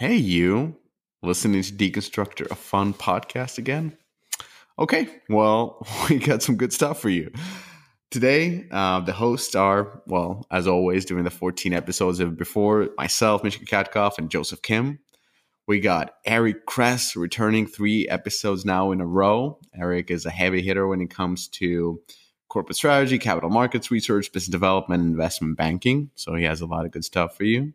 Hey, you listening to Deconstructor, a fun podcast again? Okay, well, we got some good stuff for you. Today, uh, the hosts are, well, as always, doing the 14 episodes of before myself, Michail Katkoff, and Joseph Kim. We got Eric Kress returning three episodes now in a row. Eric is a heavy hitter when it comes to corporate strategy, capital markets research, business development, investment banking. So he has a lot of good stuff for you.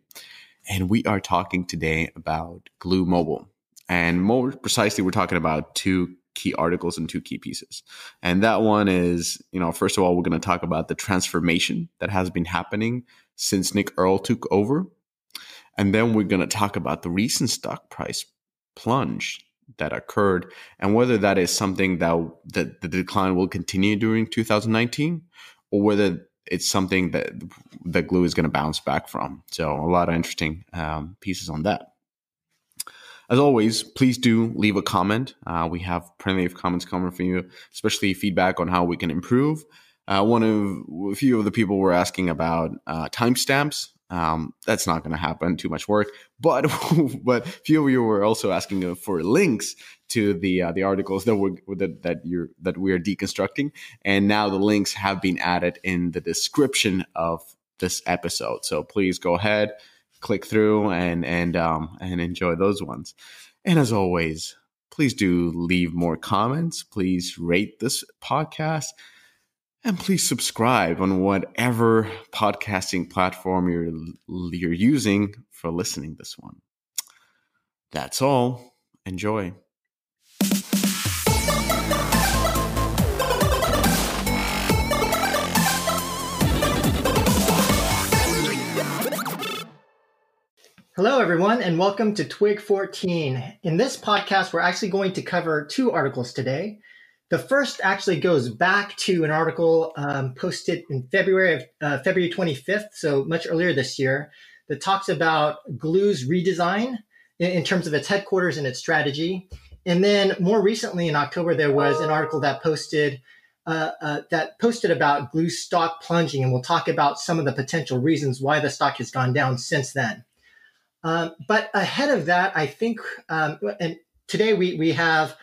And we are talking today about Glu Mobile. And more precisely, we're talking about two key articles and two key pieces. And that one is, you know, first of all, we're going to talk about the transformation that has been happening since Nick Earl took over. And then we're going to talk about the recent stock price plunge that occurred and whether that is something that, that the decline will continue during 2019 or whether it's something that the Glu is going to bounce back from. So a lot of interesting um, pieces on that. As always, please do leave a comment. Uh, we have plenty of comments coming from you, especially feedback on how we can improve. Uh, one of a few of the people were asking about uh, timestamps. Um, that's not going to happen. Too much work. But but a few of you were also asking for links to the uh, the articles that we that that you're that we are deconstructing, and now the links have been added in the description of this episode. So please go ahead, click through, and and um and enjoy those ones. And as always, please do leave more comments. Please rate this podcast. And please subscribe on whatever podcasting platform you're you're using for listening this one. That's all. Enjoy. Hello, everyone, and welcome to Twig 14. In this podcast, we're actually going to cover two articles today. The first actually goes back to an article um, posted in February of uh, February 25th, so much earlier this year, that talks about Glu's redesign in, in terms of its headquarters and its strategy. And then more recently in October, there was an article that posted uh, uh, that posted about Glu stock plunging, and we'll talk about some of the potential reasons why the stock has gone down since then. Um, but ahead of that, I think, um, and today we, we have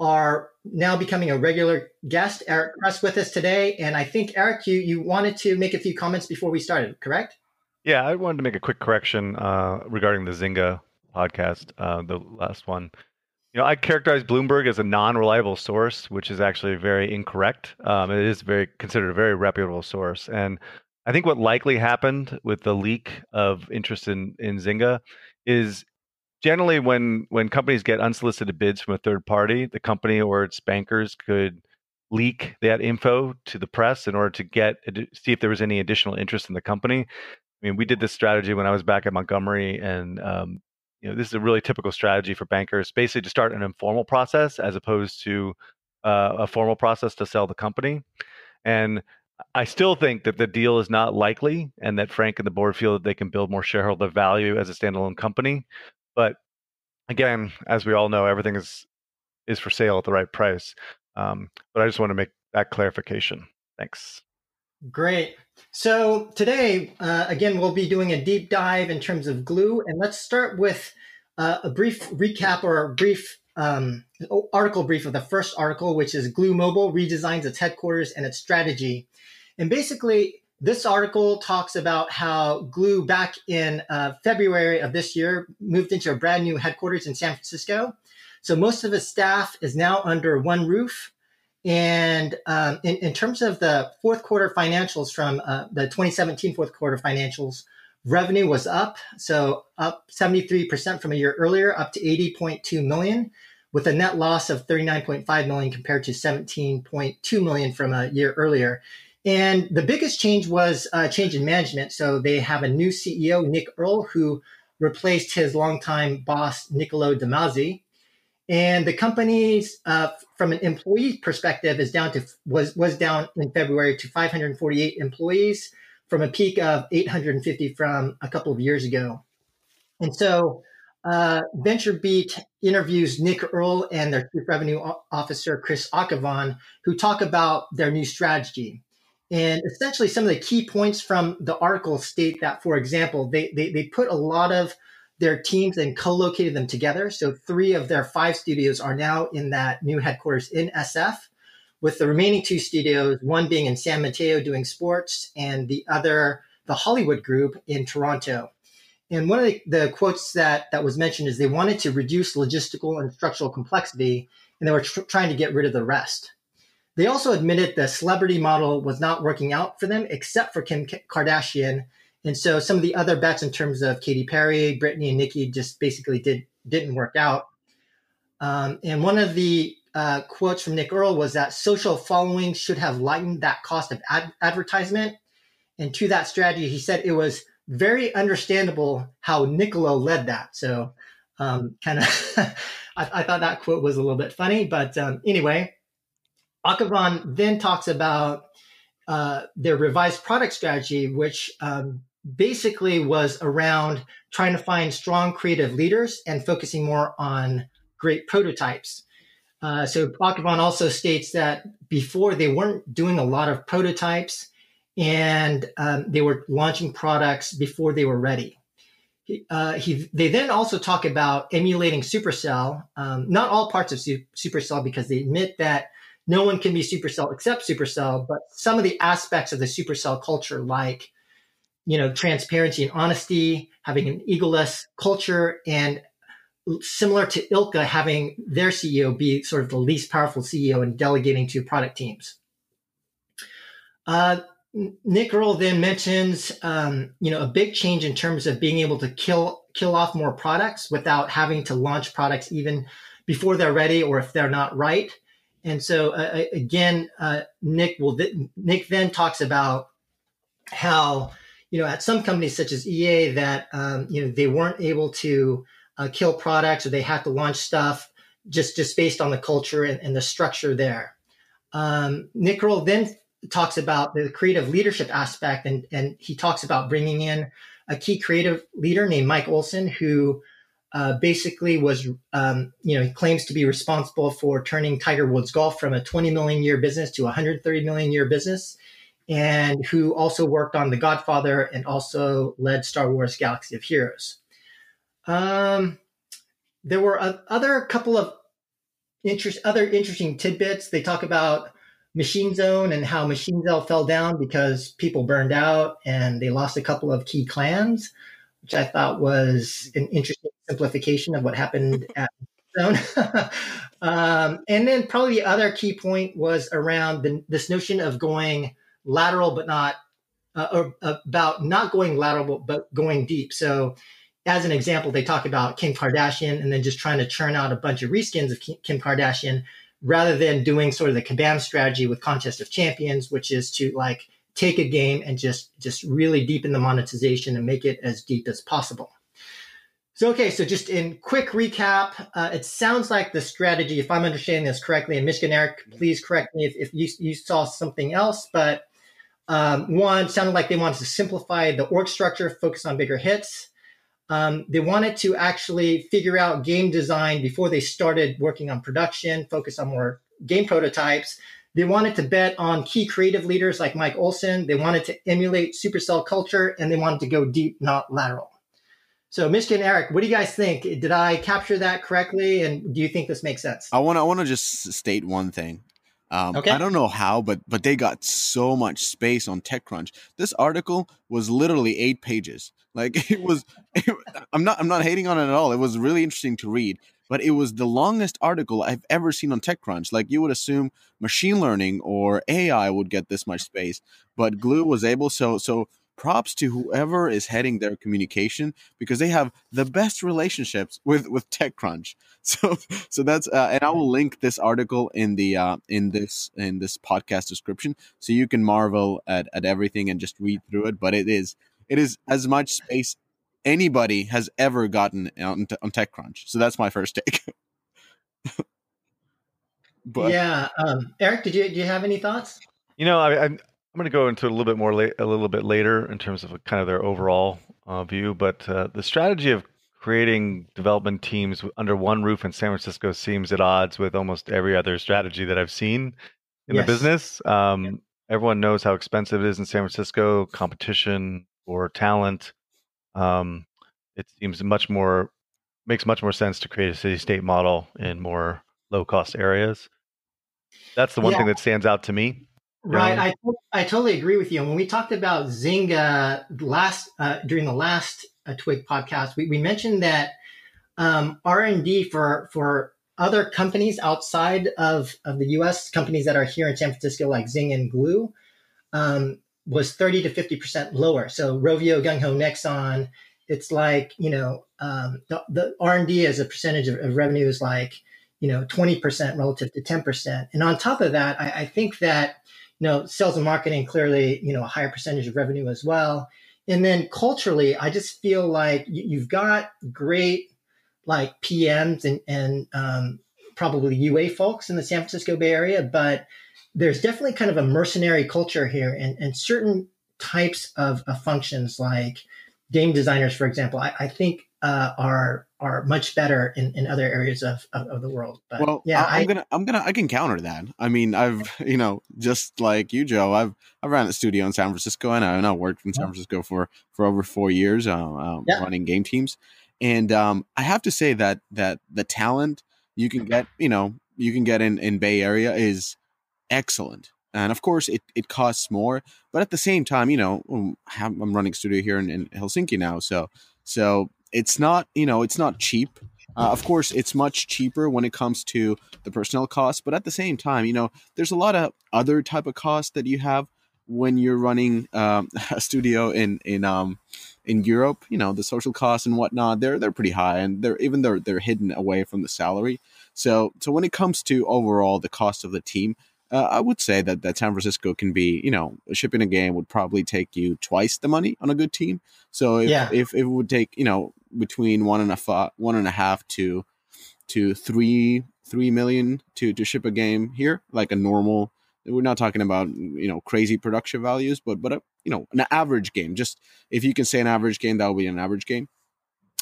our now becoming a regular guest, Eric Kress, with us today. And I think, Eric, you, you wanted to make a few comments before we started, correct? Yeah, I wanted to make a quick correction uh, regarding the Zynga podcast, uh, the last one. You know, I characterize Bloomberg as a non-reliable source, which is actually very incorrect. Um, it is very considered a very reputable source, and I think what likely happened with the leak of interest in, in Zynga is generally when when companies get unsolicited bids from a third party, the company or its bankers could leak that info to the press in order to get see if there was any additional interest in the company. I mean, we did this strategy when I was back at Montgomery, and um, you know, this is a really typical strategy for bankers, basically to start an informal process as opposed to uh, a formal process to sell the company. And I still think that the deal is not likely and that Frank and the board feel that they can build more shareholder value as a standalone company. But again, as we all know, everything is is for sale at the right price. Um, but I just want to make that clarification. Thanks. Great. So today, uh, again, we'll be doing a deep dive in terms of Glu, and let's start with uh, a brief recap or a brief um, article brief of the first article, which is Glu Mobile redesigns its headquarters and its strategy. And basically, this article talks about how Glu, back in uh, February of this year, moved into a brand new headquarters in San Francisco. So most of its staff is now under one roof. And um, in, in, terms of the fourth quarter financials from uh, the 2017 fourth quarter financials, revenue was up. So up 73% from a year earlier, up to 80.2 million, with a net loss of 39.5 million compared to 17.2 million from a year earlier. And the biggest change was a change in management. So they have a new CEO, Nick Earl, who replaced his longtime boss, Niccolo de Masi. And the company's, uh, from an employee perspective, is down to was was down in February to 548 employees from a peak of 850 from a couple of years ago. And so, uh, VentureBeat interviews Nick Earl and their chief revenue officer Chris Akhavan, who talk about their new strategy. And essentially, some of the key points from the article state that, for example, they, they, they put a lot of their teams and co-located them together. So three of their five studios are now in that new headquarters in SF, with the remaining two studios, one being in San Mateo doing sports, and the other, the Hollywood group in Toronto. And one of the, the quotes that that was mentioned is they wanted to reduce logistical and structural complexity, and they were tr- trying to get rid of the rest. They also admitted the celebrity model was not working out for them, except for Kim Kardashian. And so some of the other bets in terms of Katy Perry, Britney, and Nicki just basically did didn't work out. Um, and one of the uh, quotes from Nick Earl was that social following should have lightened that cost of ad- advertisement. And to that strategy, he said it was very understandable how Niccolo led that. So, um, kind of, I, I, thought that quote was a little bit funny. But um, anyway, Akhavan then talks about uh, their revised product strategy, which um, basically was around trying to find strong creative leaders and focusing more on great prototypes. Uh, so Akhavan also states that before they weren't doing a lot of prototypes and um, they were launching products before they were ready. Uh, he, they then also talk about emulating Supercell, um, not all parts of Su- Supercell, because they admit that no one can be Supercell except Supercell, but some of the aspects of the Supercell culture, like you know transparency and honesty, having an egoless culture, and similar to Ilkka having their CEO be sort of the least powerful CEO and delegating to product teams. Uh, Nick Earl then mentions, um, you know, a big change in terms of being able to kill kill off more products without having to launch products even before they're ready or if they're not right. And so uh, again, uh, Nick will th- Nick then talks about how you know at some companies such as EA that um, you know they weren't able to uh, kill products or they have to launch stuff just just based on the culture and, and the structure there. Um, then talks about the creative leadership aspect, and and he talks about bringing in a key creative leader named Mike Olson who uh, basically was, um, you know, he claims to be responsible for turning Tiger Woods Golf from a 20 million year business to a 130 million year business, and who also worked on The Godfather and also led Star Wars Galaxy of Heroes. Um, there were a, other couple of interest, other interesting tidbits. They talk about Machine Zone and how Machine Zone fell down because people burned out and they lost a couple of key clans which I thought was an interesting simplification of what happened at Zone. um, and then probably the other key point was around the, this notion of going lateral, but not uh, or about not going lateral, but going deep. So, as an example, they talk about Kim Kardashian and then just trying to churn out a bunch of reskins of Kim Kardashian rather than doing sort of the Kabam strategy with Contest of Champions, which is to like take a game and just just really deepen the monetization and make it as deep as possible. So okay, so just in quick recap, uh, it sounds like the strategy, if I'm understanding this correctly, and Michail Eric, please correct me if, if you, you saw something else, but um, one sounded like they wanted to simplify the org structure, focus on bigger hits. Um, they wanted to actually figure out game design before they started working on production, focus on more game prototypes. They wanted to bet on key creative leaders like Mike Olson. They wanted to emulate supercell culture and they wanted to go deep, not lateral. So, Michail Eric, what do you guys think? Did I capture that correctly? And do you think this makes sense? I want to I want to just state one thing. Um, okay. I don't know how, but but they got so much space on TechCrunch. This article was literally eight pages. Like it was. It, I'm not I'm not hating on it at all. It was really interesting to read, but it was the longest article I've ever seen on TechCrunch. Like you would assume machine learning or AI would get this much space, but Glu was able. So so props to whoever is heading their communication because they have the best relationships with with TechCrunch. So so that's uh, and I will link this article in the uh, in this in this podcast description so you can marvel at at everything and just read through it. But it is it is as much space anybody has ever gotten on, on TechCrunch. So that's my first take. but yeah, um, Eric, did you do you have any thoughts? You know, I, I'm I'm going to go into a little bit more la- a little bit later in terms of kind of their overall uh, view, but uh, the strategy of creating development teams under one roof in San Francisco seems at odds with almost every other strategy that I've seen in yes. the business. Um, yeah. Everyone knows how expensive it is in San Francisco, competition or talent. Um, it seems much more makes much more sense to create a city state model in more low cost areas. That's the one yeah. thing that stands out to me. Right, I I totally agree with you. And when we talked about Zynga last uh, during the last uh, Twig podcast, we, we mentioned that um, R and D for for other companies outside of, of the U.S. companies that are here in San Francisco, like Zing and Glu, um, was thirty to fifty percent lower. So Rovio, Gung Ho, Nexon, it's like you know um, the, R and D as a percentage of, of, revenue is like you know twenty percent relative to ten percent. And on top of that, I, I think that know, sales and marketing clearly, you know, a higher percentage of revenue as well. And then culturally, I just feel like you've got great like PMs and, and um, probably UA folks in the San Francisco Bay Area, but there's definitely kind of a mercenary culture here and, and certain types of, of functions like game designers, for example, I, I think uh, are are much better in, in other areas of, of, of the world. But well, yeah, I, am gonna I'm gonna I can counter that. I mean, I've you know just like you, Joe, I've I've ran a studio in San Francisco, and I, and I worked in San Francisco for for over four years, uh, um, yeah. running game teams, and um, I have to say that that the talent you can get, you know, you can get in in Bay Area is excellent. And of course, it, it costs more, but at the same time, you know, um, I'm running studio here in, in Helsinki now, so so it's not you know it's not cheap uh, of course, it's much cheaper when it comes to the personnel costs, but at the same time, you know, there's a lot of other type of costs that you have when you're running um, a studio in in um in Europe. You know, the social costs and whatnot they're they're pretty high, and they're even they're they're hidden away from the salary. So so when it comes to overall the cost of the team. Uh, I would say that, that San Francisco can be, you know, shipping a game would probably take you twice the money on a good team. So if, yeah. if, if it would take, you know, between one and a one and a half to to three three million to to ship a game here, like a normal. We're not talking about you know crazy production values, but but a, you know an average game. Just if you can say an average game, that would be an average game.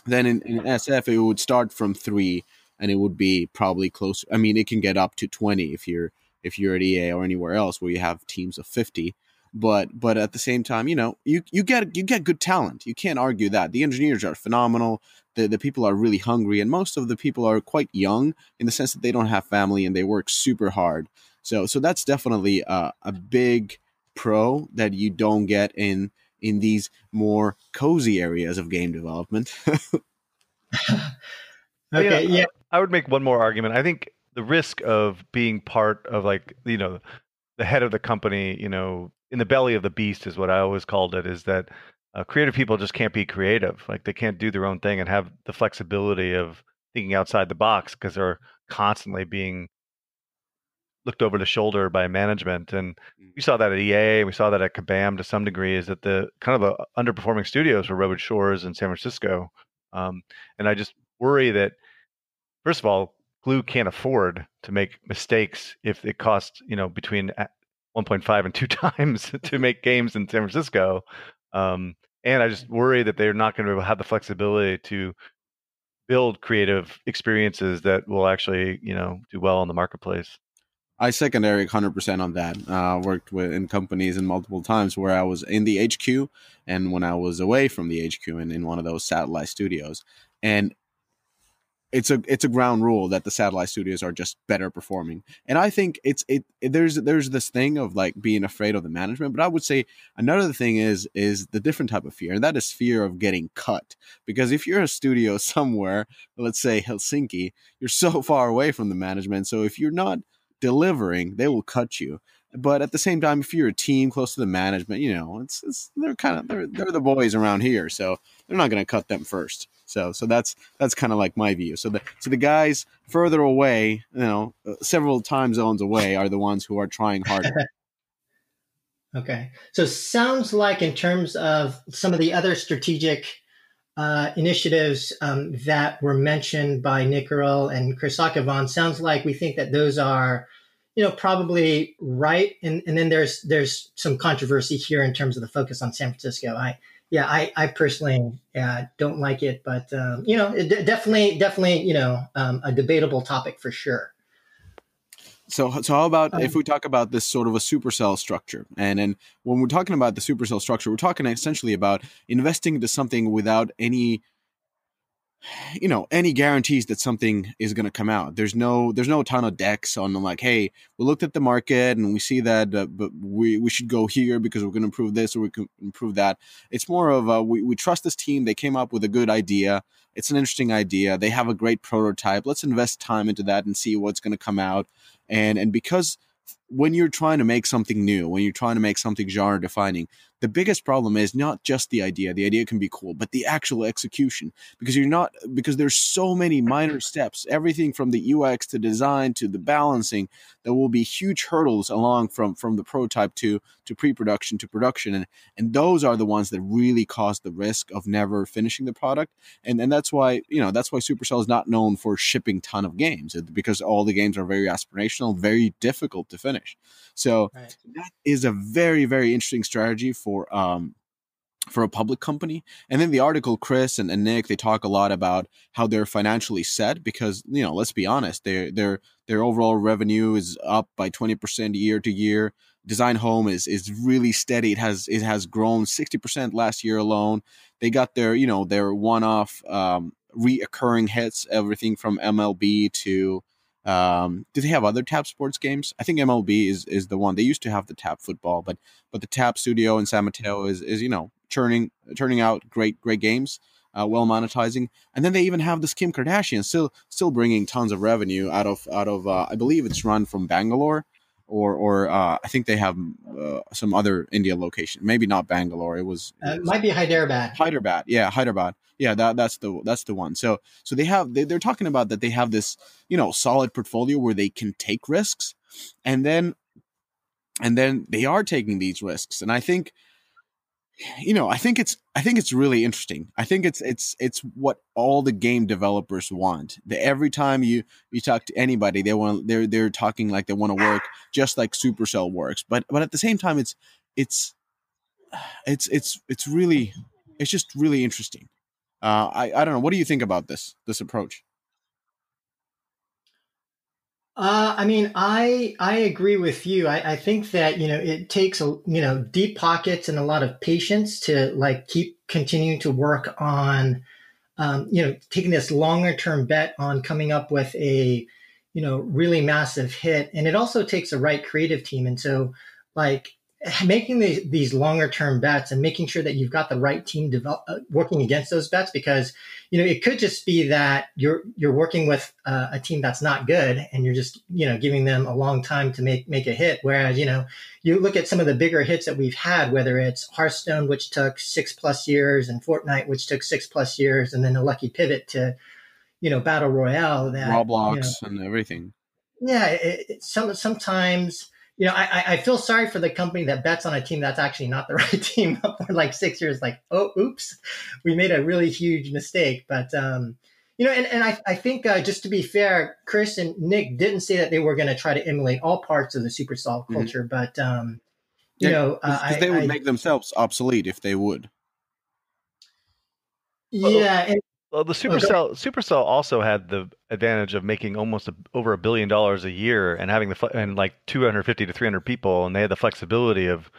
Then in, in SF, it would start from three, and it would be probably close. I mean, it can get up to twenty if you're if you're at EA or anywhere else where you have teams of fifty but but at the same time, you know, you you get you get good talent. You can't argue that. The engineers are phenomenal. The the people are really hungry, and most of the people are quite young in the sense that they don't have family and they work super hard. So so that's definitely a, a big pro that you don't get in in these more cozy areas of game development. okay, yeah. I would make one more argument. I think the risk of being part of like, you know, the head of the company, you know, in the belly of the beast is what I always called it. Is that uh, creative people just can't be creative. Like they can't do their own thing and have the flexibility of thinking outside the box because they're constantly being looked over the shoulder by management. And mm. we saw that at EA, and we saw that at Kabam to some degree. Is that the kind of the underperforming studios were Redwood Shores in San Francisco. Um, and I just worry that first of all, Glu can't afford to make mistakes if it costs you know between 1.5 and two times to make games in San Francisco. Um, and I just worry that they're not going to have the flexibility to build creative experiences that will actually, you know, do well in the marketplace. I second Eric 100% on that. Uh, worked with in companies in multiple times where I was in the HQ and when I was away from the HQ and in one of those satellite studios. And it's a it's a ground rule that the satellite studios are just better performing. And i think it's it, it, there's there's this thing of like being afraid of the management but i would say another thing is is the different type of fear and that is fear of getting cut. Because if you're a studio somewhere let's say helsinki you're so far away from the management so if you're not delivering they will cut you but at the same time if you're a team close to the management you know it's, it's they're kind of they're, they're the boys around here so they're not going to cut them first so so that's that's kind of like my view. So the so the guys further away, you know, uh, several time zones away, are the ones who are trying harder. okay, so sounds like in terms of some of the other strategic uh, initiatives um, that were mentioned by Nick and Chris sounds like we think that those are you know probably right and, and then there's there's some controversy here in terms of the focus on san francisco i yeah, I, I personally uh, don't like it, but um, you know, it, definitely, definitely, you know, um, a debatable topic for sure. So, so how about um, if we talk about this sort of a supercell structure? And and when we're talking about the supercell structure, we're talking essentially about investing into something without any you know any guarantees that something is going to come out. There's no there's no ton of decks on them like hey we looked at the market and we see that uh, but we, we should go here because we're going to improve this or we can improve that. It's more of a, we, we trust this team. They came up with a good idea. It's an interesting idea. They have a great prototype. Let's invest time into that and see what's going to come out. And and because when you're trying to make something new, when you're trying to make something genre defining, the biggest problem is not just the idea. The idea can be cool, but the actual execution because you're not because there's so many minor steps, everything from the UX to design to the balancing. There will be huge hurdles along from from the prototype to to pre-production to production, and and those are the ones that really cause the risk of never finishing the product. And and that's why you know that's why Supercell is not known for shipping ton of games because all the games are very aspirational, very difficult to finish. So right. that is a very very interesting strategy for um for a public company. And then the article, Chris and, and Nick, they talk a lot about how they're financially set because, you know, let's be honest, their their their overall revenue is up by 20% year to year. Design Home is is really steady. It has it has grown 60% last year alone. They got their, you know, their one-off um reoccurring hits, everything from MLB to um, do they have other tap sports games? I think MLB is is the one. They used to have the tap football, but but the tap studio in San Mateo is is you know churning turning out great great games, uh, well monetizing, and then they even have this Kim Kardashian still still bringing tons of revenue out of out of uh, I believe it's run from Bangalore, or or uh, I think they have uh, some other India location. Maybe not Bangalore. It was, it uh, was might be Hyderabad. Hyderabad, yeah, Hyderabad. Yeah, that that's the that's the one. So so they have they, they're talking about that they have this you know solid portfolio where they can take risks, and then and then they are taking these risks, and I think you know i think it's i think it's really interesting. I think it's it's it's what all the game developers want. That every time you you talk to anybody they want they're they're talking like they want to work just like supercell works. But but at the same time it's it's it's it's it's really it's just really interesting. Uh i i don't know. What do you think about this this approach uh, I mean, I I agree with you. I, I think that you know it takes a you know deep pockets and a lot of patience to like keep continuing to work on, um, you know, taking this longer term bet on coming up with a, you know, really massive hit. And it also takes a right creative team. And so, like making these, these longer term bets and making sure that you've got the right team develop, uh, working against those bets because you know it could just be that you're you're working with uh, a team that's not good and you're just you know giving them a long time to make make a hit. Whereas you know you look at some of the bigger hits that we've had whether it's Hearthstone which took 6 plus years and Fortnite which took 6 plus years and then a lucky pivot to you know battle royale that Roblox you know, and everything. Yeah it, it, some sometimes you know, I, I feel sorry for the company that bets on a team that's actually not the right team for like six years. Like, oh, oops, we made a really huge mistake. But um, you know, and, and I, I think uh, just to be fair, Chris and Nick didn't say that they were going to try to emulate all parts of the super mm-hmm. culture, mm-hmm. but um, you yeah, know, because uh, they would I, make themselves obsolete if they would. Yeah, and well, the oh, Supercell okay. Supercell also had the advantage of making almost a, over a billion dollars a year and having the and like 250 to 300 people, and they had the flexibility of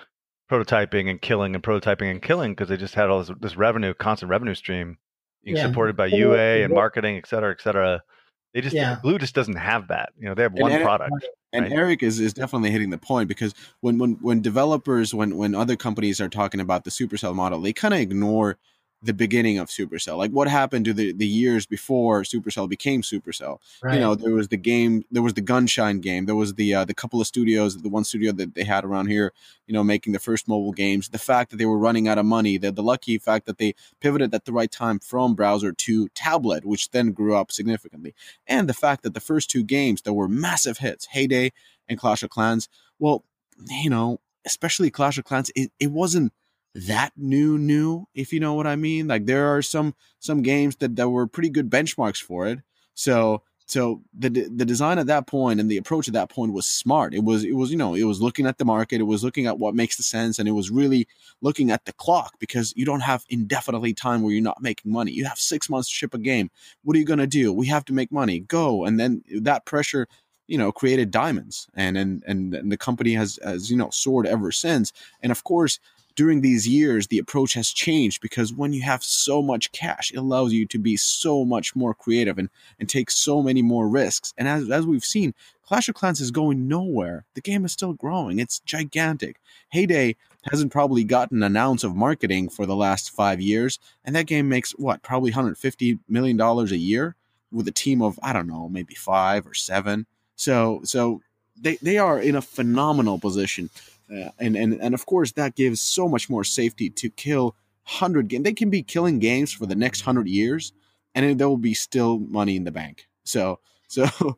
prototyping and killing and prototyping and killing because they just had all this, this revenue, constant revenue stream being yeah. supported by UA and marketing, et cetera, et cetera. They just yeah. Glu just doesn't have that. You know, they have one and product. And right? Eric is, is definitely hitting the point because when when when developers when when other companies are talking about the Supercell model, they kind of ignore the beginning of Supercell. Like what happened to the, the years before Supercell became Supercell. Right. You know, there was the game, there was the Gunshine game, there was the uh, the couple of studios, the one studio that they had around here, you know, making the first mobile games. The fact that they were running out of money, the, the lucky fact that they pivoted at the right time from browser to tablet, which then grew up significantly, and the fact that the first two games that were massive hits, Hay Day and Clash of Clans, well, you know, especially Clash of Clans, it, it wasn't that new new if you know what i mean? Like there are some some games that, that were pretty good benchmarks for it. So so the the design at that point and the approach at that point was smart. It was it was you know it was looking at the market. It was looking at what makes the sense and it was really looking at the clock because you don't have indefinitely time where you're not making money. You have six months to ship a game. What are you going to do? We have to make money. Go. And then that pressure you know created diamonds. And and and, and the company has has you know soared ever since. And of course during these years the approach has changed because when you have so much cash it allows you to be so much more creative and and take so many more risks. And as, as we've seen clash of clans is going nowhere. The game is still growing. It's gigantic. Hay Day hasn't probably gotten an ounce of marketing for the last five years. And that game makes what probably 150 million dollars a year with a team of i don't know maybe five or seven so so they, they are in a phenomenal position uh, and, and and of course that gives so much more safety to kill 100 games they can be killing games for the next 100 years and there will be still money in the bank. So so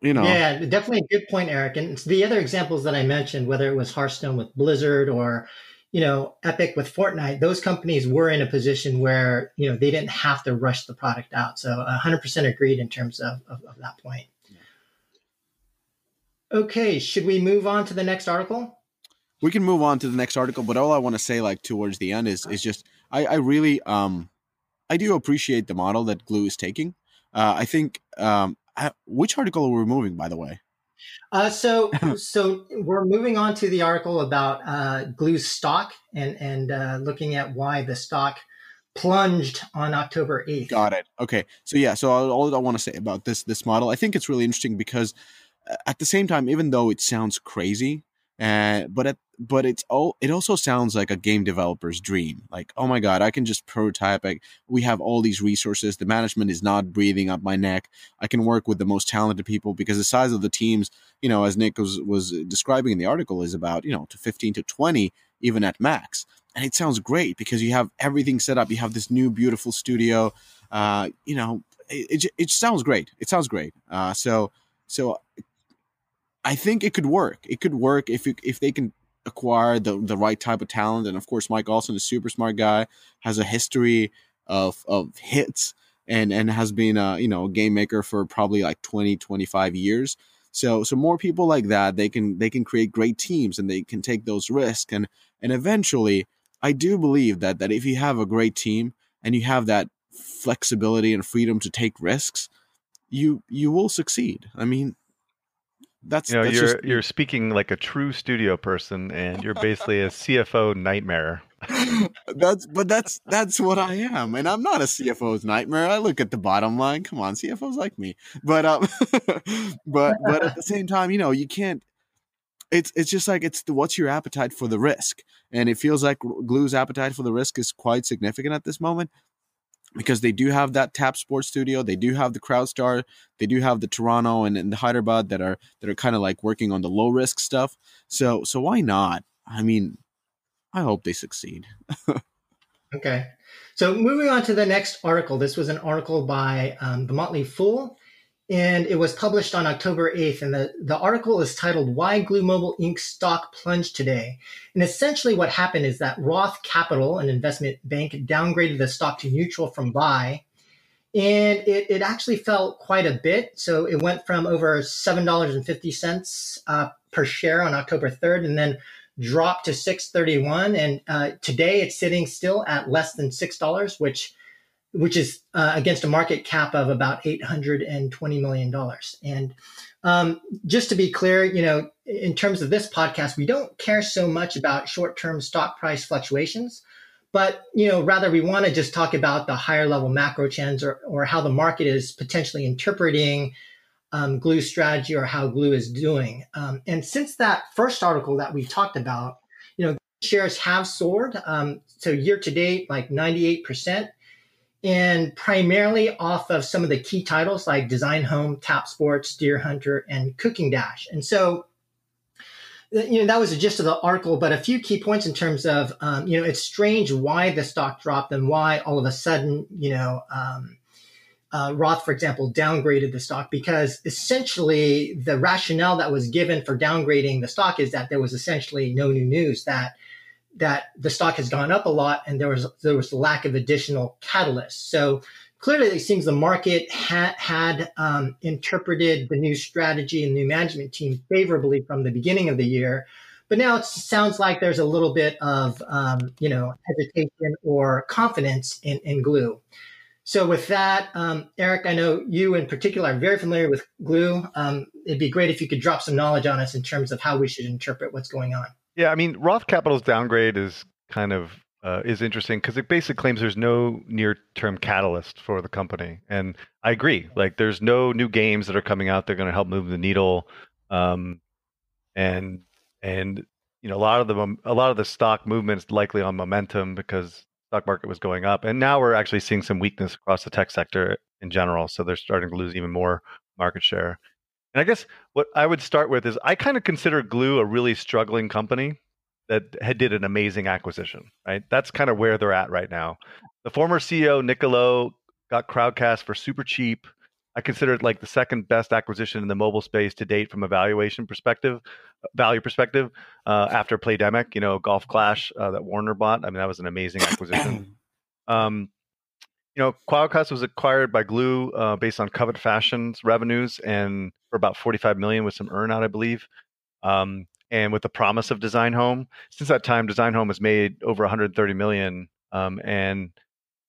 you know. Yeah definitely a good point eric and the other examples that i mentioned whether it was hearthstone with blizzard or you know epic with fortnite those companies were in a position where you know they didn't have to rush the product out. So 100% agreed in terms of, of, of that point Okay, should we move on to the next article? We can move on to the next article, but all I want to say, like towards the end, is is just I, I really um I do appreciate the model that Glu is taking. Uh, I think um I, which article are we moving, by the way? Uh, so so we're moving on to the article about uh, Glu's stock and and uh, looking at why the stock plunged on October 8th. Got it. Okay. So yeah, so all, all I want to say about this this model, I think it's really interesting because at the same time, even though it sounds crazy, uh, but it, but it's all it also sounds like a game developer's dream. Like, oh my god, I can just prototype. Like, we have all these resources. The management is not breathing up my neck. I can work with the most talented people because the size of the teams, you know, as Nick was was describing in the article, is about you know to fifteen to twenty even at max. And it sounds great because you have everything set up. You have this new beautiful studio. Uh, you know, it, it, it sounds great. It sounds great. Uh, so so I think it could work. It could work if you, if they can acquire the the right type of talent. And of course, Mike Olson is a super smart guy, has a history of of hits, and and has been a you know game maker for probably like 20, 25 years. So so more people like that, they can they can create great teams and they can take those risks. And and eventually, I do believe that that if you have a great team and you have that flexibility and freedom to take risks, you you will succeed. I mean, that's you know that's you're just, you're speaking like a true studio person, and you're basically a CFO nightmare. that's but that's that's what I am, and I'm not a CFO's nightmare. I look at the bottom line. Come on, CFOs like me, but um, but but at the same time, you know, you can't. It's it's just like it's the, what's your appetite for the risk, and it feels like Glu's appetite for the risk is quite significant at this moment because they do have that tap sports studio they do have the crowdstar they do have the toronto and, and the hyderabad that are that are kind of like working on the low risk stuff. So so why not? I mean i hope they succeed. Okay. So moving on to the next article this was an article by um, the motley fool and it was published on October 8th. And the, the article is titled Why Glu Mobile Inc. Stock Plunged Today. And essentially, what happened is that Roth Capital, an investment bank, downgraded the stock to neutral from buy. And it, it actually fell quite a bit. So it went from over $7.50 uh, per share on October 3rd and then dropped to 631 and uh, today it's sitting still at less than $6 which which is uh, against a market cap of about $820 million. And um, just to be clear, you know, in terms of this podcast, we don't care so much about short-term stock price fluctuations, but you know, rather we want to just talk about the higher level macro trends or, or how the market is potentially interpreting um, Glu strategy or how Glu is doing. Um, and since that first article that we talked about, you know, shares have soared. Um, so year to date, like 98% and primarily off of some of the key titles like Design Home, Tap Sports, Deer Hunter, and Cooking Dash. And so, you know, that was the gist of the article, but a few key points in terms of, um, you know, it's strange why the stock dropped and why all of a sudden, you know, um, uh, Roth, for example, downgraded the stock because essentially the rationale that was given for downgrading the stock is that there was essentially no new news that that the stock has gone up a lot and there was there was lack of additional catalysts. So clearly it seems the market ha- had um, interpreted the new strategy and new management team favorably from the beginning of the year. But now it sounds like there's a little bit of um, you know hesitation or confidence in, in Glu. So with that, um, Eric, I know you in particular are very familiar with Glu. Um, it'd be great if you could drop some knowledge on us in terms of how we should interpret what's going on. Yeah, I mean, Roth Capital's downgrade is kind of uh, is interesting because it basically claims there's no near-term catalyst for the company, and I agree. Like, there's no new games that are coming out. that are going to help move the needle, um, and and you know a lot of the a lot of the stock movement is likely on momentum because stock market was going up, and now we're actually seeing some weakness across the tech sector in general. So they're starting to lose even more market share. And I guess what I would start with is I kind of consider Glu a really struggling company that had did an amazing acquisition. Right, that's kind of where they're at right now. The former CEO Niccolo got Crowdstar for super cheap. I consider it like the second best acquisition in the mobile space to date from a valuation perspective, value perspective. Uh, after Playdemic, you know, Golf Clash uh, that Warner bought. I mean, that was an amazing acquisition. um, you know, Crowdstar was acquired by Glu uh, based on Covet Fashion's revenues and for about 45 million with some earnout, I believe. Um, and with the promise of Design Home, since that time, Design Home has made over 130 million, um, and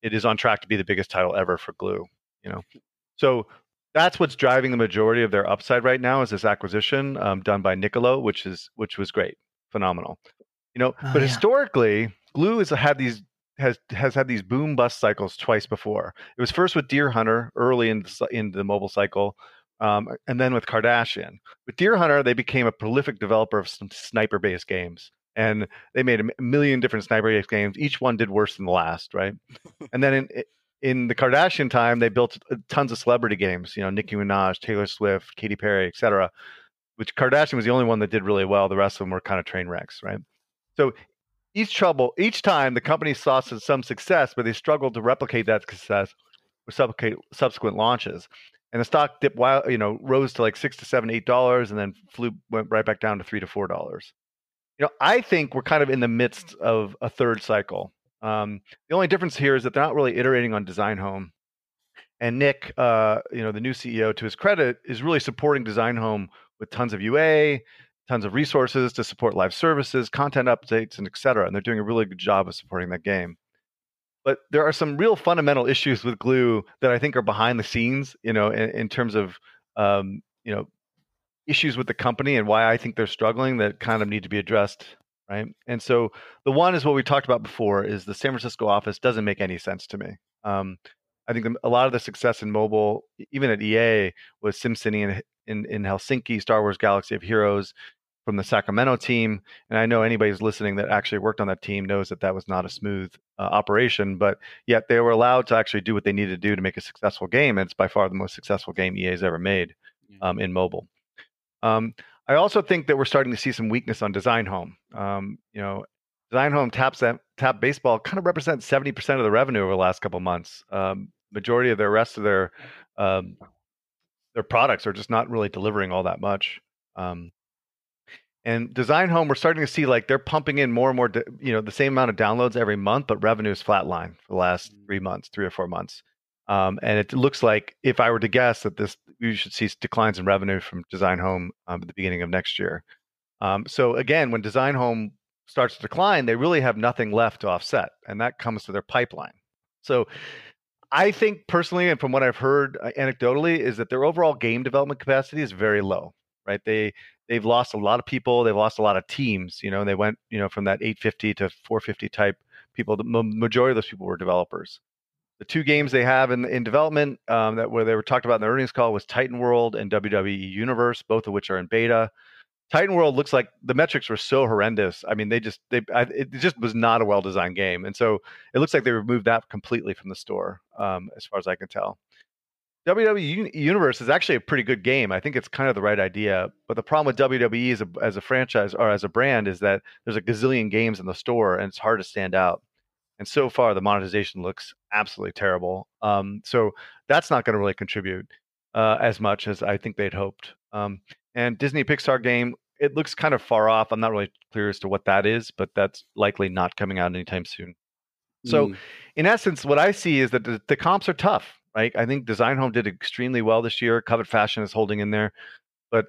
it is on track to be the biggest title ever for Glu. You know, so that's what's driving the majority of their upside right now is this acquisition um, done by Niccolo, which is which was great, phenomenal. You know, oh, but yeah. historically, Glu has had these has has had these boom bust cycles twice before. It was first with Deer Hunter early in the, in the mobile cycle, um, and then with Kardashian. With Deer Hunter, they became a prolific developer of some sniper based games, and they made a million different sniper based games. Each one did worse than the last, right? and then in in the Kardashian time, they built uh, tons of celebrity games. You know, Nicki Minaj, Taylor Swift, Katy Perry, etc. Which Kardashian was the only one that did really well. The rest of them were kind of train wrecks, right? So each trouble, each time the company saw some success, but they struggled to replicate that success with subsequent launches. And the stock dipped, wild, you know, rose to like six to seven, eight dollars, and then flew went right back down to three to four dollars. You know, I think we're kind of in the midst of a third cycle. Um, the only difference here is that they're not really iterating on Design Home. And Nick, uh, you know, the new CEO, to his credit, is really supporting Design Home with tons of UA, tons of resources to support live services, content updates, and et cetera. And they're doing a really good job of supporting that game. But there are some real fundamental issues with Glu that I think are behind the scenes, you know, in, in terms of, um, you know, issues with the company and why I think they're struggling that kind of need to be addressed right? And so the one is what we talked about before is the San Francisco office doesn't make any sense to me. Um, I think a lot of the success in mobile, even at EA, was SimCity in, in, in Helsinki, Star Wars Galaxy of Heroes from the Sacramento team. And I know anybody who's listening that actually worked on that team knows that that was not a smooth uh, operation, but yet they were allowed to actually do what they needed to do to make a successful game. And it's by far the most successful game EA has ever made um, in mobile. Um, I also think that we're starting to see some weakness on Design Home. Um, you know, Design Home taps that tap baseball kind of represents seventy percent of the revenue over the last couple months. Um, majority of the rest of their um, their products are just not really delivering all that much. Um, and Design Home, we're starting to see like they're pumping in more and more, you know, the same amount of downloads every month, but revenue is flatline for the last mm. three months, three or four months. Um, and it looks like, if I were to guess, that this we should see declines in revenue from Design Home um, at the beginning of next year. Um, so again, when Design Home starts to decline, they really have nothing left to offset, and that comes to their pipeline. So I think personally, and from what I've heard uh, anecdotally, is that their overall game development capacity is very low. Right? They they've lost a lot of people. They've lost a lot of teams. You know, they went you know from that 850 to 450 type people. The majority of those people were developers the two games they have in in development um, that where they were talked about in the earnings call was Titan World and WWE Universe, both of which are in beta. Titan World looks like the metrics were so horrendous. I mean, they just they I, it just was not a well designed game, and so it looks like they removed that completely from the store, um, as far as I can tell. WWE Universe is actually a pretty good game. I think it's kind of the right idea, but the problem with WWE as a, as a franchise or as a brand is that there's a gazillion games in the store, and it's hard to stand out. And so far, the monetization looks absolutely terrible. Um, so that's not going to really contribute uh, as much as I think they'd hoped. Um, and Disney Pixar game, it looks kind of far off. I'm not really clear as to what that is, but that's likely not coming out anytime soon. So, mm. in essence, what I see is that the, the, comps are tough, right? I think Design Home did extremely well this year. Covet Fashion is holding in there, but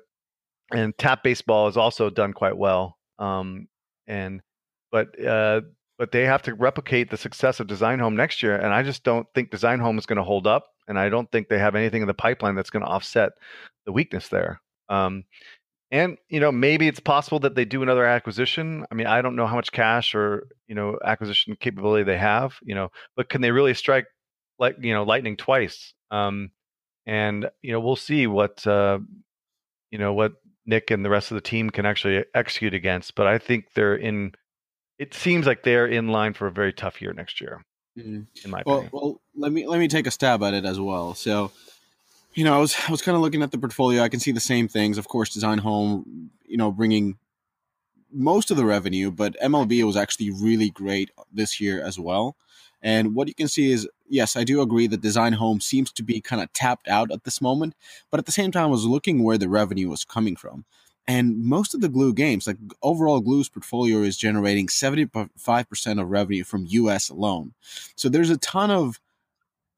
and Tap Baseball has also done quite well. Um, and but uh, but they have to replicate the success of Design Home next year. And I just don't think Design Home is going to hold up. And I don't think they have anything in the pipeline that's going to offset the weakness there. Um, and you know, maybe it's possible that they do another acquisition. I mean, I don't know how much cash or you know acquisition capability they have. You know, but can they really strike like you know lightning twice? Um, and you know, we'll see what uh, you know what Nick and the rest of the team can actually execute against. But I think they're in. It seems like they're in line for a very tough year next year. Mm. In my well, opinion. Well, let me let me take a stab at it as well. So, you know, I was I was kind of looking at the portfolio. I can see the same things. Of course, Design Home, you know, bringing most of the revenue, but MLB was actually really great this year as well. And what you can see is, yes, I do agree that Design Home seems to be kind of tapped out at this moment. But at the same time, I was looking where the revenue was coming from. And most of the Glu games, like overall Glu's portfolio is generating 75% of revenue from US alone. So there's a ton of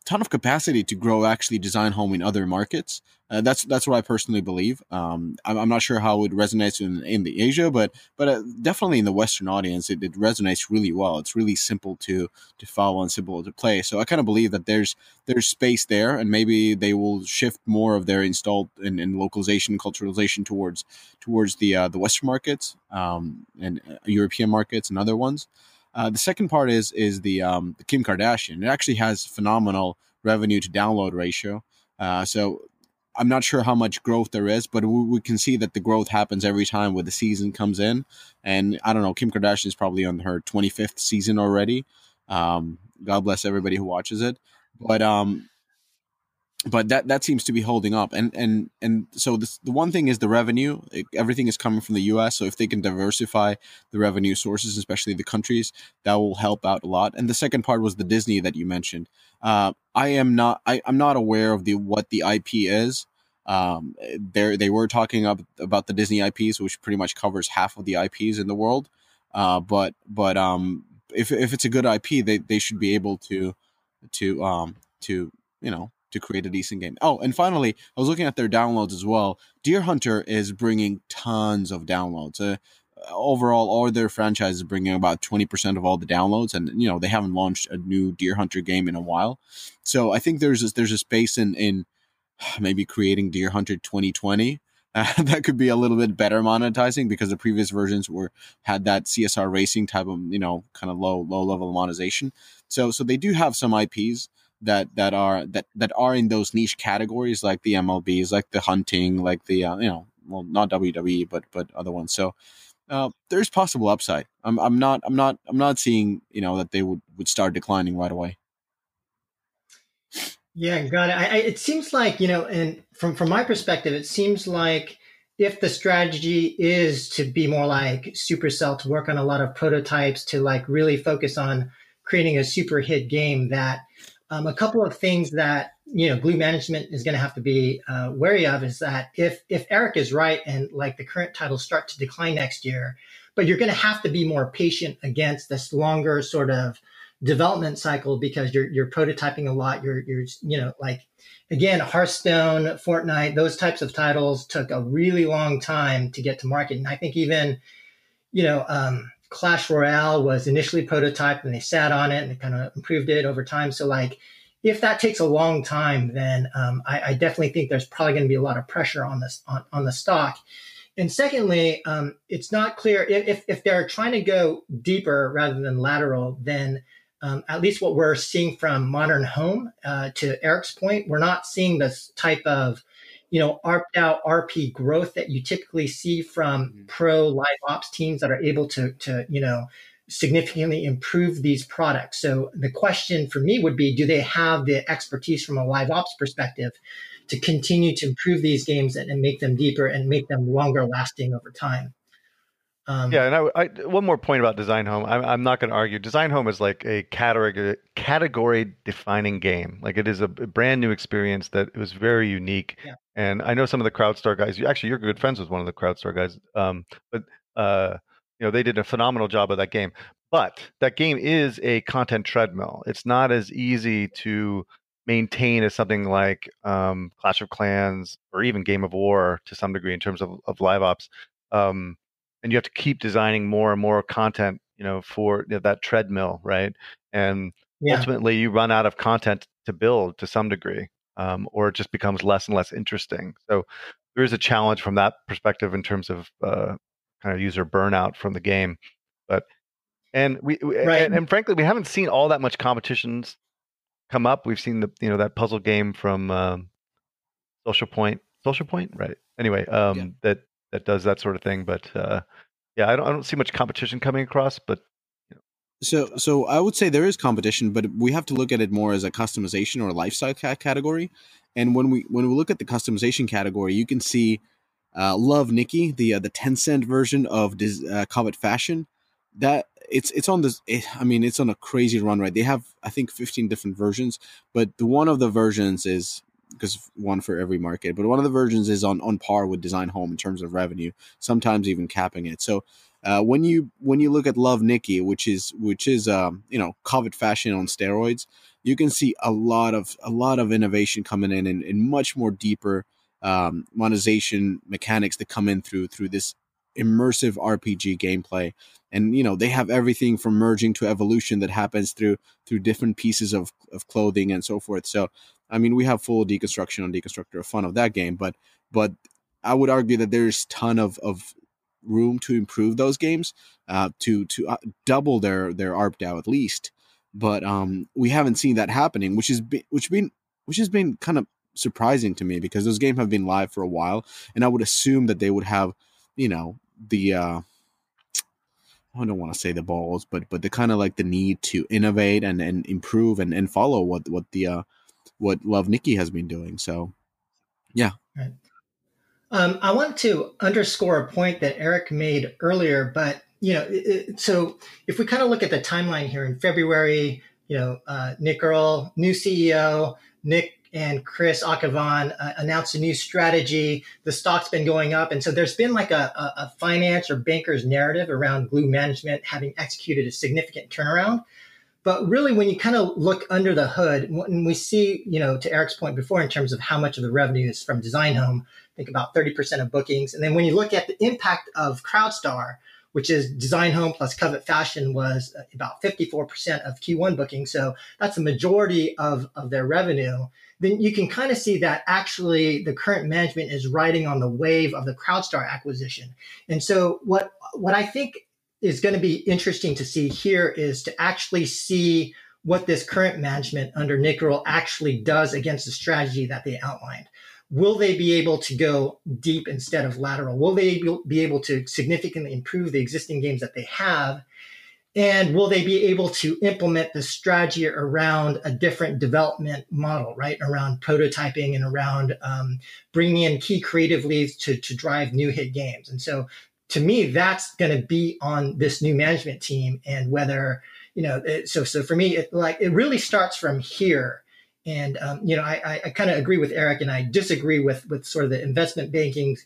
ton of capacity to grow actually design home in other markets. Uh, that's that's what I personally believe. Um, I'm, I'm, not sure how it resonates in, in the Asia, but but uh, definitely in the Western audience, it, it, resonates really well. It's really simple to to follow and simple to play. So I kind of believe that there's there's space there, and maybe they will shift more of their installed and, localization, culturalization towards towards the uh, the Western markets um, and uh, European markets and other ones. Uh, the second part is is the um, Kim Kardashian. It actually has phenomenal revenue to download ratio. Uh, so I'm not sure how much growth there is, but we, we, can see that the growth happens every time when the season comes in. And I don't know, Kim Kardashian is probably on her 25th season already. Um, God bless everybody who watches it. But um, but that that seems to be holding up. And and and so this, the one thing is the revenue it, everything is coming from the us so if they can diversify the revenue sources especially the countries that will help out a lot. And the second part was the disney that you mentioned. Uh, i am not I, i'm not aware of the what the ip is. Um, they they were talking up about the disney ips which pretty much covers half of the ips in the world. Uh, but but um, if, if it's a good ip they, they should be able to to um to you know to create a decent game. Oh, and finally, I was looking at their downloads as well. Deer Hunter is bringing tons of downloads. Uh, overall, all their franchises bringing about 20% of all the downloads. And, you know, they haven't launched a new Deer Hunter game in a while. So I think there's a, there's a space in, in maybe creating Deer Hunter 2020. Uh, that could be a little bit better monetizing because the previous versions were had that CSR racing type of you know kind of low low level monetization. So so they do have some IPs that that are that that are in those niche categories like the MLBs, like the hunting, like the uh, you know, well, not WWE, but but other ones. So uh, there's possible upside. I'm I'm not I'm not I'm not seeing you know that they would would start declining right away. Yeah, got it. I, I, it seems like you know, and from from my perspective, it seems like if the strategy is to be more like Supercell, to work on a lot of prototypes, to like really focus on creating a super hit game, that um, a couple of things that you know Glu management is going to have to be uh, wary of is that if if Eric is right and like the current titles start to decline next year, but you're going to have to be more patient against this longer sort of development cycle because you're you're prototyping a lot. You're you're you know like again Hearthstone, Fortnite, those types of titles took a really long time to get to market, and I think even you know. Um, Clash Royale was initially prototyped and they sat on it and they kind of improved it over time. So like if that takes a long time, then um, I, I, definitely think there's probably going to be a lot of pressure on this on, on the stock. And secondly, um, it's not clear if, if they're trying to go deeper rather than lateral, then um, at least what we're seeing from Modern Home, uh, to Eric's point, we're not seeing this type of you know, ARPed out RP growth that you typically see from mm-hmm. pro live ops teams that are able to, to, you know, significantly improve these products. So the question for me would be, do they have the expertise from a live ops perspective to continue to improve these games and, and make them deeper and make them longer lasting over time? Um, yeah, and I, I, one more point about Design Home. I'm, I'm not going to argue. Design Home is like a category category defining game. Like it is a brand new experience that was very unique. Yeah. And I know some of the CrowdStar guys. You actually you're good friends with one of the CrowdStar guys. Um, but uh, you know they did a phenomenal job of that game. But that game is a content treadmill. It's not as easy to maintain as something like um, Clash of Clans or even Game of War to some degree in terms of, of live ops. Um, and you have to keep designing more and more content you know, for you know, that treadmill, right? And Yeah. ultimately, you run out of content to build to some degree, um, or it just becomes less and less interesting. So there is a challenge from that perspective in terms of uh, kind of user burnout from the game. But and we, we Right. and, and frankly, we haven't seen all that much competitions come up. We've seen the you know that puzzle game from um, Social Point, Social Point, right? Anyway, um, Yeah. that that does that sort of thing. But uh, yeah, I don't I don't see much competition coming across. But So, so I would say there is competition, but we have to look at it more as a customization or a lifestyle ca- category. And when we when we look at the customization category, you can see uh, Love Nikki, the uh, the Tencent version of Dis- uh, Covet Fashion. That it's it's on this. It, I mean, it's on a crazy run, right? They have I think fifteen different versions, but the one of the versions is because one for every market, but one of the versions is on on par with Design Home in terms of revenue, sometimes even capping it. So uh, when you when you look at Love Nikki, which is which is um, you know covet fashion on steroids, you can see a lot of a lot of innovation coming in and, and much more deeper um, monetization mechanics that come in through through this immersive RPG gameplay. And you know they have everything from merging to evolution that happens through through different pieces of, of clothing and so forth. So I mean we have full deconstruction on Deconstructor of fun of that game, but but I would argue that there's ton of of room to improve those games uh, to to uh, double their their ARPDAU at least. But um, we haven't seen that happening, which is be, which been which has been kind of surprising to me because those games have been live for a while, and I would assume that they would have, you know, the uh, I don't want to say the balls, but but the kind of like the need to innovate and and improve and and follow what what the uh, what Love Nikki has been doing. So yeah Um, I want to underscore a point that Eric made earlier, but you know, it- so if we kind of look at the timeline here in February, you know, uh, Nick Earl, new CEO, Nick and Chris Akhavan uh, announced a new strategy. The stock's been going up, and so there's been like a, a, a finance or banker's narrative around Glu Management having executed a significant turnaround. But really, when you kind of look under the hood, when we see, you know, to Eric's point before, in terms of how much of the revenue is from Design Home, I think about 30% of bookings. And then when you look at the impact of CrowdStar, which is Design Home plus Covet Fashion, was uh, about 54% of Q1 bookings. So that's a majority of, of their revenue. Then you can kind of see that actually the current management is riding on the wave of the CrowdStar acquisition. And so what what I think is going to be interesting to see here is to actually see what this current management under Nick actually does against the strategy that they outlined. Will they be able to go deep instead of lateral? Will they be able to significantly improve the existing games that they have? And will they be able to implement the strategy around a different development model, right? Around prototyping and around um, bringing in key creative leads to, to drive new hit games. And so to me, that's going to be on this new management team and whether, you know, it, so, so for me, it like, it really starts from here. And, um, you know, I, I, kind of agree with Eric and I disagree with, with sort of the investment banking,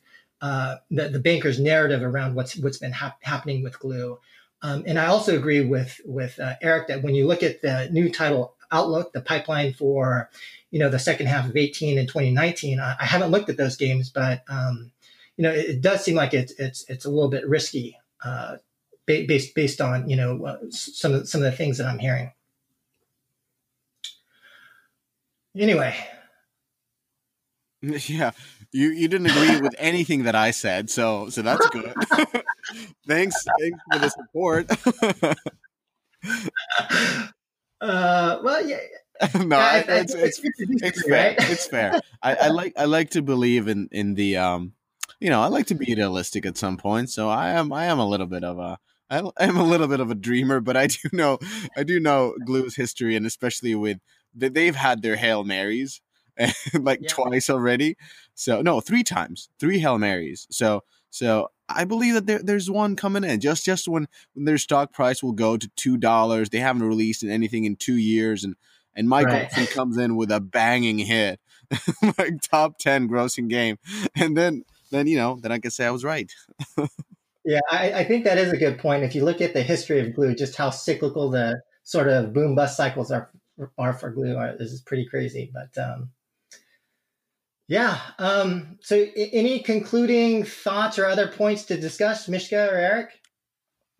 uh, the, the banker's narrative around what's, what's been hap- happening with Glu. Um, and I also agree with, with uh, Eric that when you look at the new title outlook, the pipeline for, you know, the second half of 18 and 2019, I, I haven't looked at those games, but, um, you know, it, it, does seem like it's it's it's a little bit risky, uh, based based on you know uh, some of some of the things that I'm hearing. Anyway, Yeah, you you didn't agree with anything that I said, so so that's good. thanks, thanks for the support. uh, well, yeah, no, I- I- it's it's it's fair. right? It's fair. I, I like I like to believe in in the um, you know, I like to be realistic at some point. So I am I am a little bit of a I am a little bit of a dreamer, but I do know I do know Glu's history, and especially with that they've had their hail marys like Yeah. twice already. So no, three times, three hail marys. So so I believe that there, there's one coming in just just when, when their stock price will go to two dollars. They haven't released anything in two years, and and Michael Right. Olsen comes in with a banging hit, like top ten grossing game, and then then you know then I can say I was right. Yeah, I, I think that is a good point. If you look at the history of Glu, just how cyclical the sort of boom bust cycles are are for Glu are, this is pretty crazy. But um, yeah, um, so a- any concluding thoughts or other points to discuss, Mishka or Eric?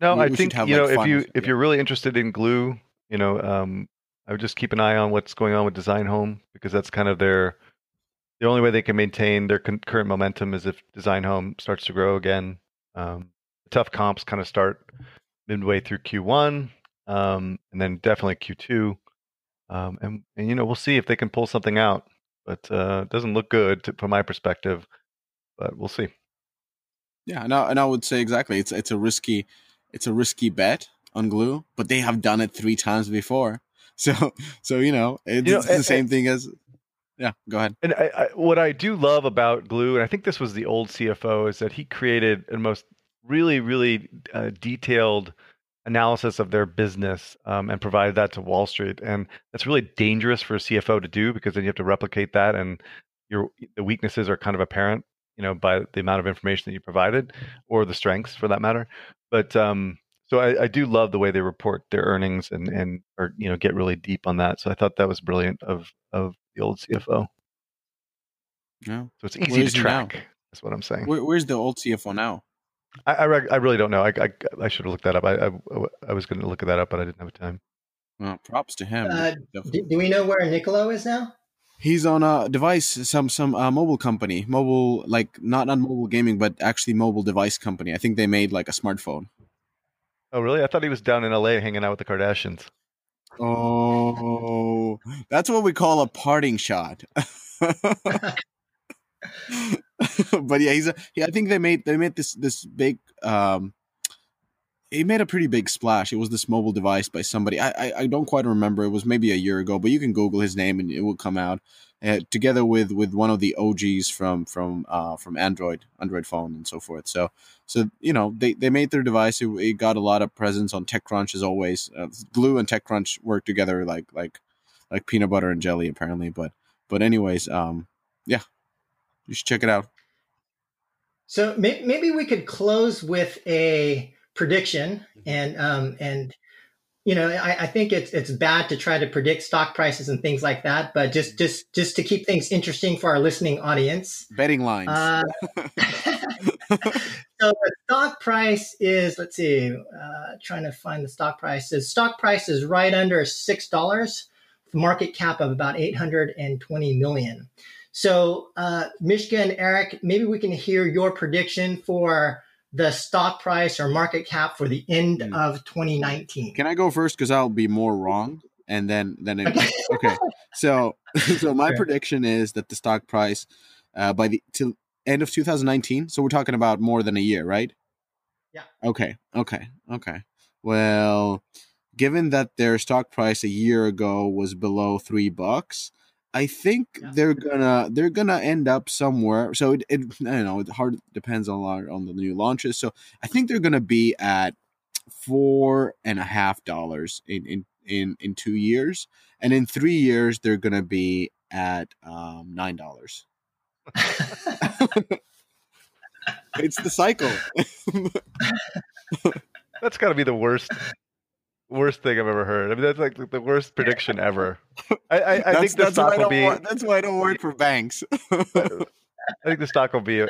No, We- I think have, you know like, if you if yeah. you're really interested in Glu, you know, um, I would just keep an eye on what's going on with Design Home because that's kind of their the only way they can maintain their con- current momentum is if Design Home starts to grow again. Um, the tough comps kind of start midway through Q1, um, and then definitely Q2, um, and and you know we'll see if they can pull something out, but uh, it doesn't look good to, from my perspective, but we'll see. Yeah, and I, and I would say exactly. It's it's a risky, it's a risky bet on Glu, but they have done it three times before. So so you know it's, You know, it's the and- same thing as. Yeah, go ahead. And I, I, what I do love about Glu, and I think this was the old CFO, is that he created a most really, really uh, detailed analysis of their business um, and provided that to Wall Street. And that's really dangerous for a CFO to do because then you have to replicate that, and your the weaknesses are kind of apparent, you know, by the amount of information that you provided, or the strengths for that matter. But um, so I, I do love the way they report their earnings and and or you know get really deep on that. So I thought that was brilliant of of the old CFO. Yeah. So it's Where easy to is he now? track. That's what I'm saying. Where, where's the old CFO now? I I, reg- I really don't know. I I, I should have looked that up. I I, I was going to look that up, but I didn't have time. Well, props to him. Uh, Do, do we know where Niccolo is now? He's on a device, some some uh, mobile company, mobile like not on mobile gaming, but actually mobile device company. I think they made like a smartphone. Oh really? I thought he was down in L.A. hanging out with the Kardashians. Oh, that's what we call a parting shot. but yeah, he's a, yeah, I think they made they made this this big um he made a pretty big splash. It was this mobile device by somebody. I, I I don't quite remember. It was maybe a year ago, but you can Google his name and it will come out. Uh, together with with one of the OGs from from uh from Android Android phone and so forth. So so you know they, they made their device. It, it got a lot of presence on TechCrunch as always. Uh, Glu and TechCrunch work together like like like peanut butter and jelly apparently. But but anyways, um yeah, you should check it out. So may, maybe we could close with a prediction, and um, and you know, I, I think it's it's bad to try to predict stock prices and things like that, but just just just to keep things interesting for our listening audience. Betting lines. Uh, so the stock price is let's see, uh, trying to find the stock price. The stock price is right under six dollars. Market cap of about eight hundred and twenty million. So, uh, Michigan, Eric, maybe we can hear your prediction for the stock price or market cap for the end Hmm. of 2019. Can I go first because I'll be more wrong, and then then it, Okay. okay. So so my Okay. prediction is that the stock price uh, by the till end of 2019. So we're talking about more than a year, right? Yeah. Okay. Okay. Okay. Well, given that their stock price a year ago was below three bucks. I think Yeah. they're gonna they're gonna end up somewhere. So it, it I don't know it hard depends on a lot on the new launches. So I think they're gonna be at four and a half dollars in in in in two years, and in three years they're gonna be at um, nine dollars. It's the cycle. That's got to be the worst worst thing I've ever heard. I mean, that's like the- the worst prediction ever. I I, I that's, think the that's why I stock will don't be. work, that's why I don't work for banks. I think the stock will be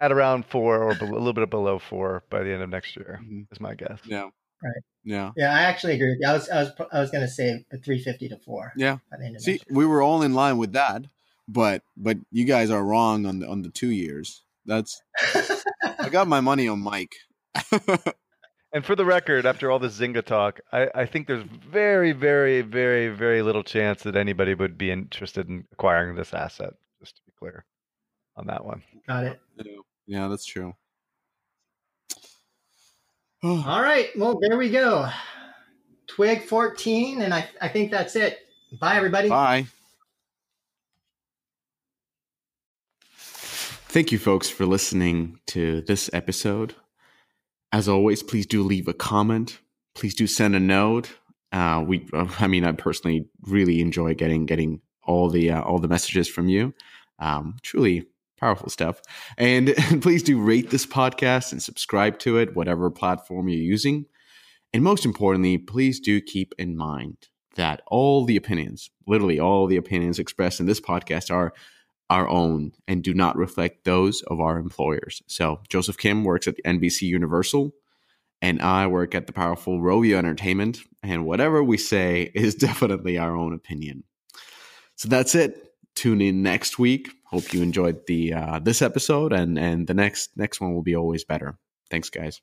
at around four or a little bit below four by the end of next year. Mhm. Is my guess. yeah. Right. Yeah. yeah, I actually agree with you. I was, I was, I was going to say 350 to four. Yeah. By the end of See, next year. we were all in line with that, but but you guys are wrong on the on the two years. That's I got my money on Mike. And for the record, after all this Zynga talk, I, I think there's very, very, very, very little chance that anybody would be interested in acquiring this asset. Just to be clear on that one. Got it. yeah, that's true. All right. Well, there we go. Twig 14. And I, I think that's it. Bye, everybody. Bye. Thank you, folks, for listening to this episode. As always, please do leave a comment. Please do send a note. Uh, we, I mean, I personally really enjoy getting getting all the uh, all the messages from you. Um, truly powerful stuff. And please do rate this podcast and subscribe to it, whatever platform you're using. And most importantly, please do keep in mind that all the opinions, literally all the opinions expressed in this podcast, are our own and do not reflect those of our employers. So Joseph Kim works at NBC Universal and I work at the powerful Rovio Entertainment, and whatever we say is definitely our own opinion. So that's it. Tune in next week. Hope you enjoyed the uh, this episode, and and the next next one will be always better. Thanks, guys.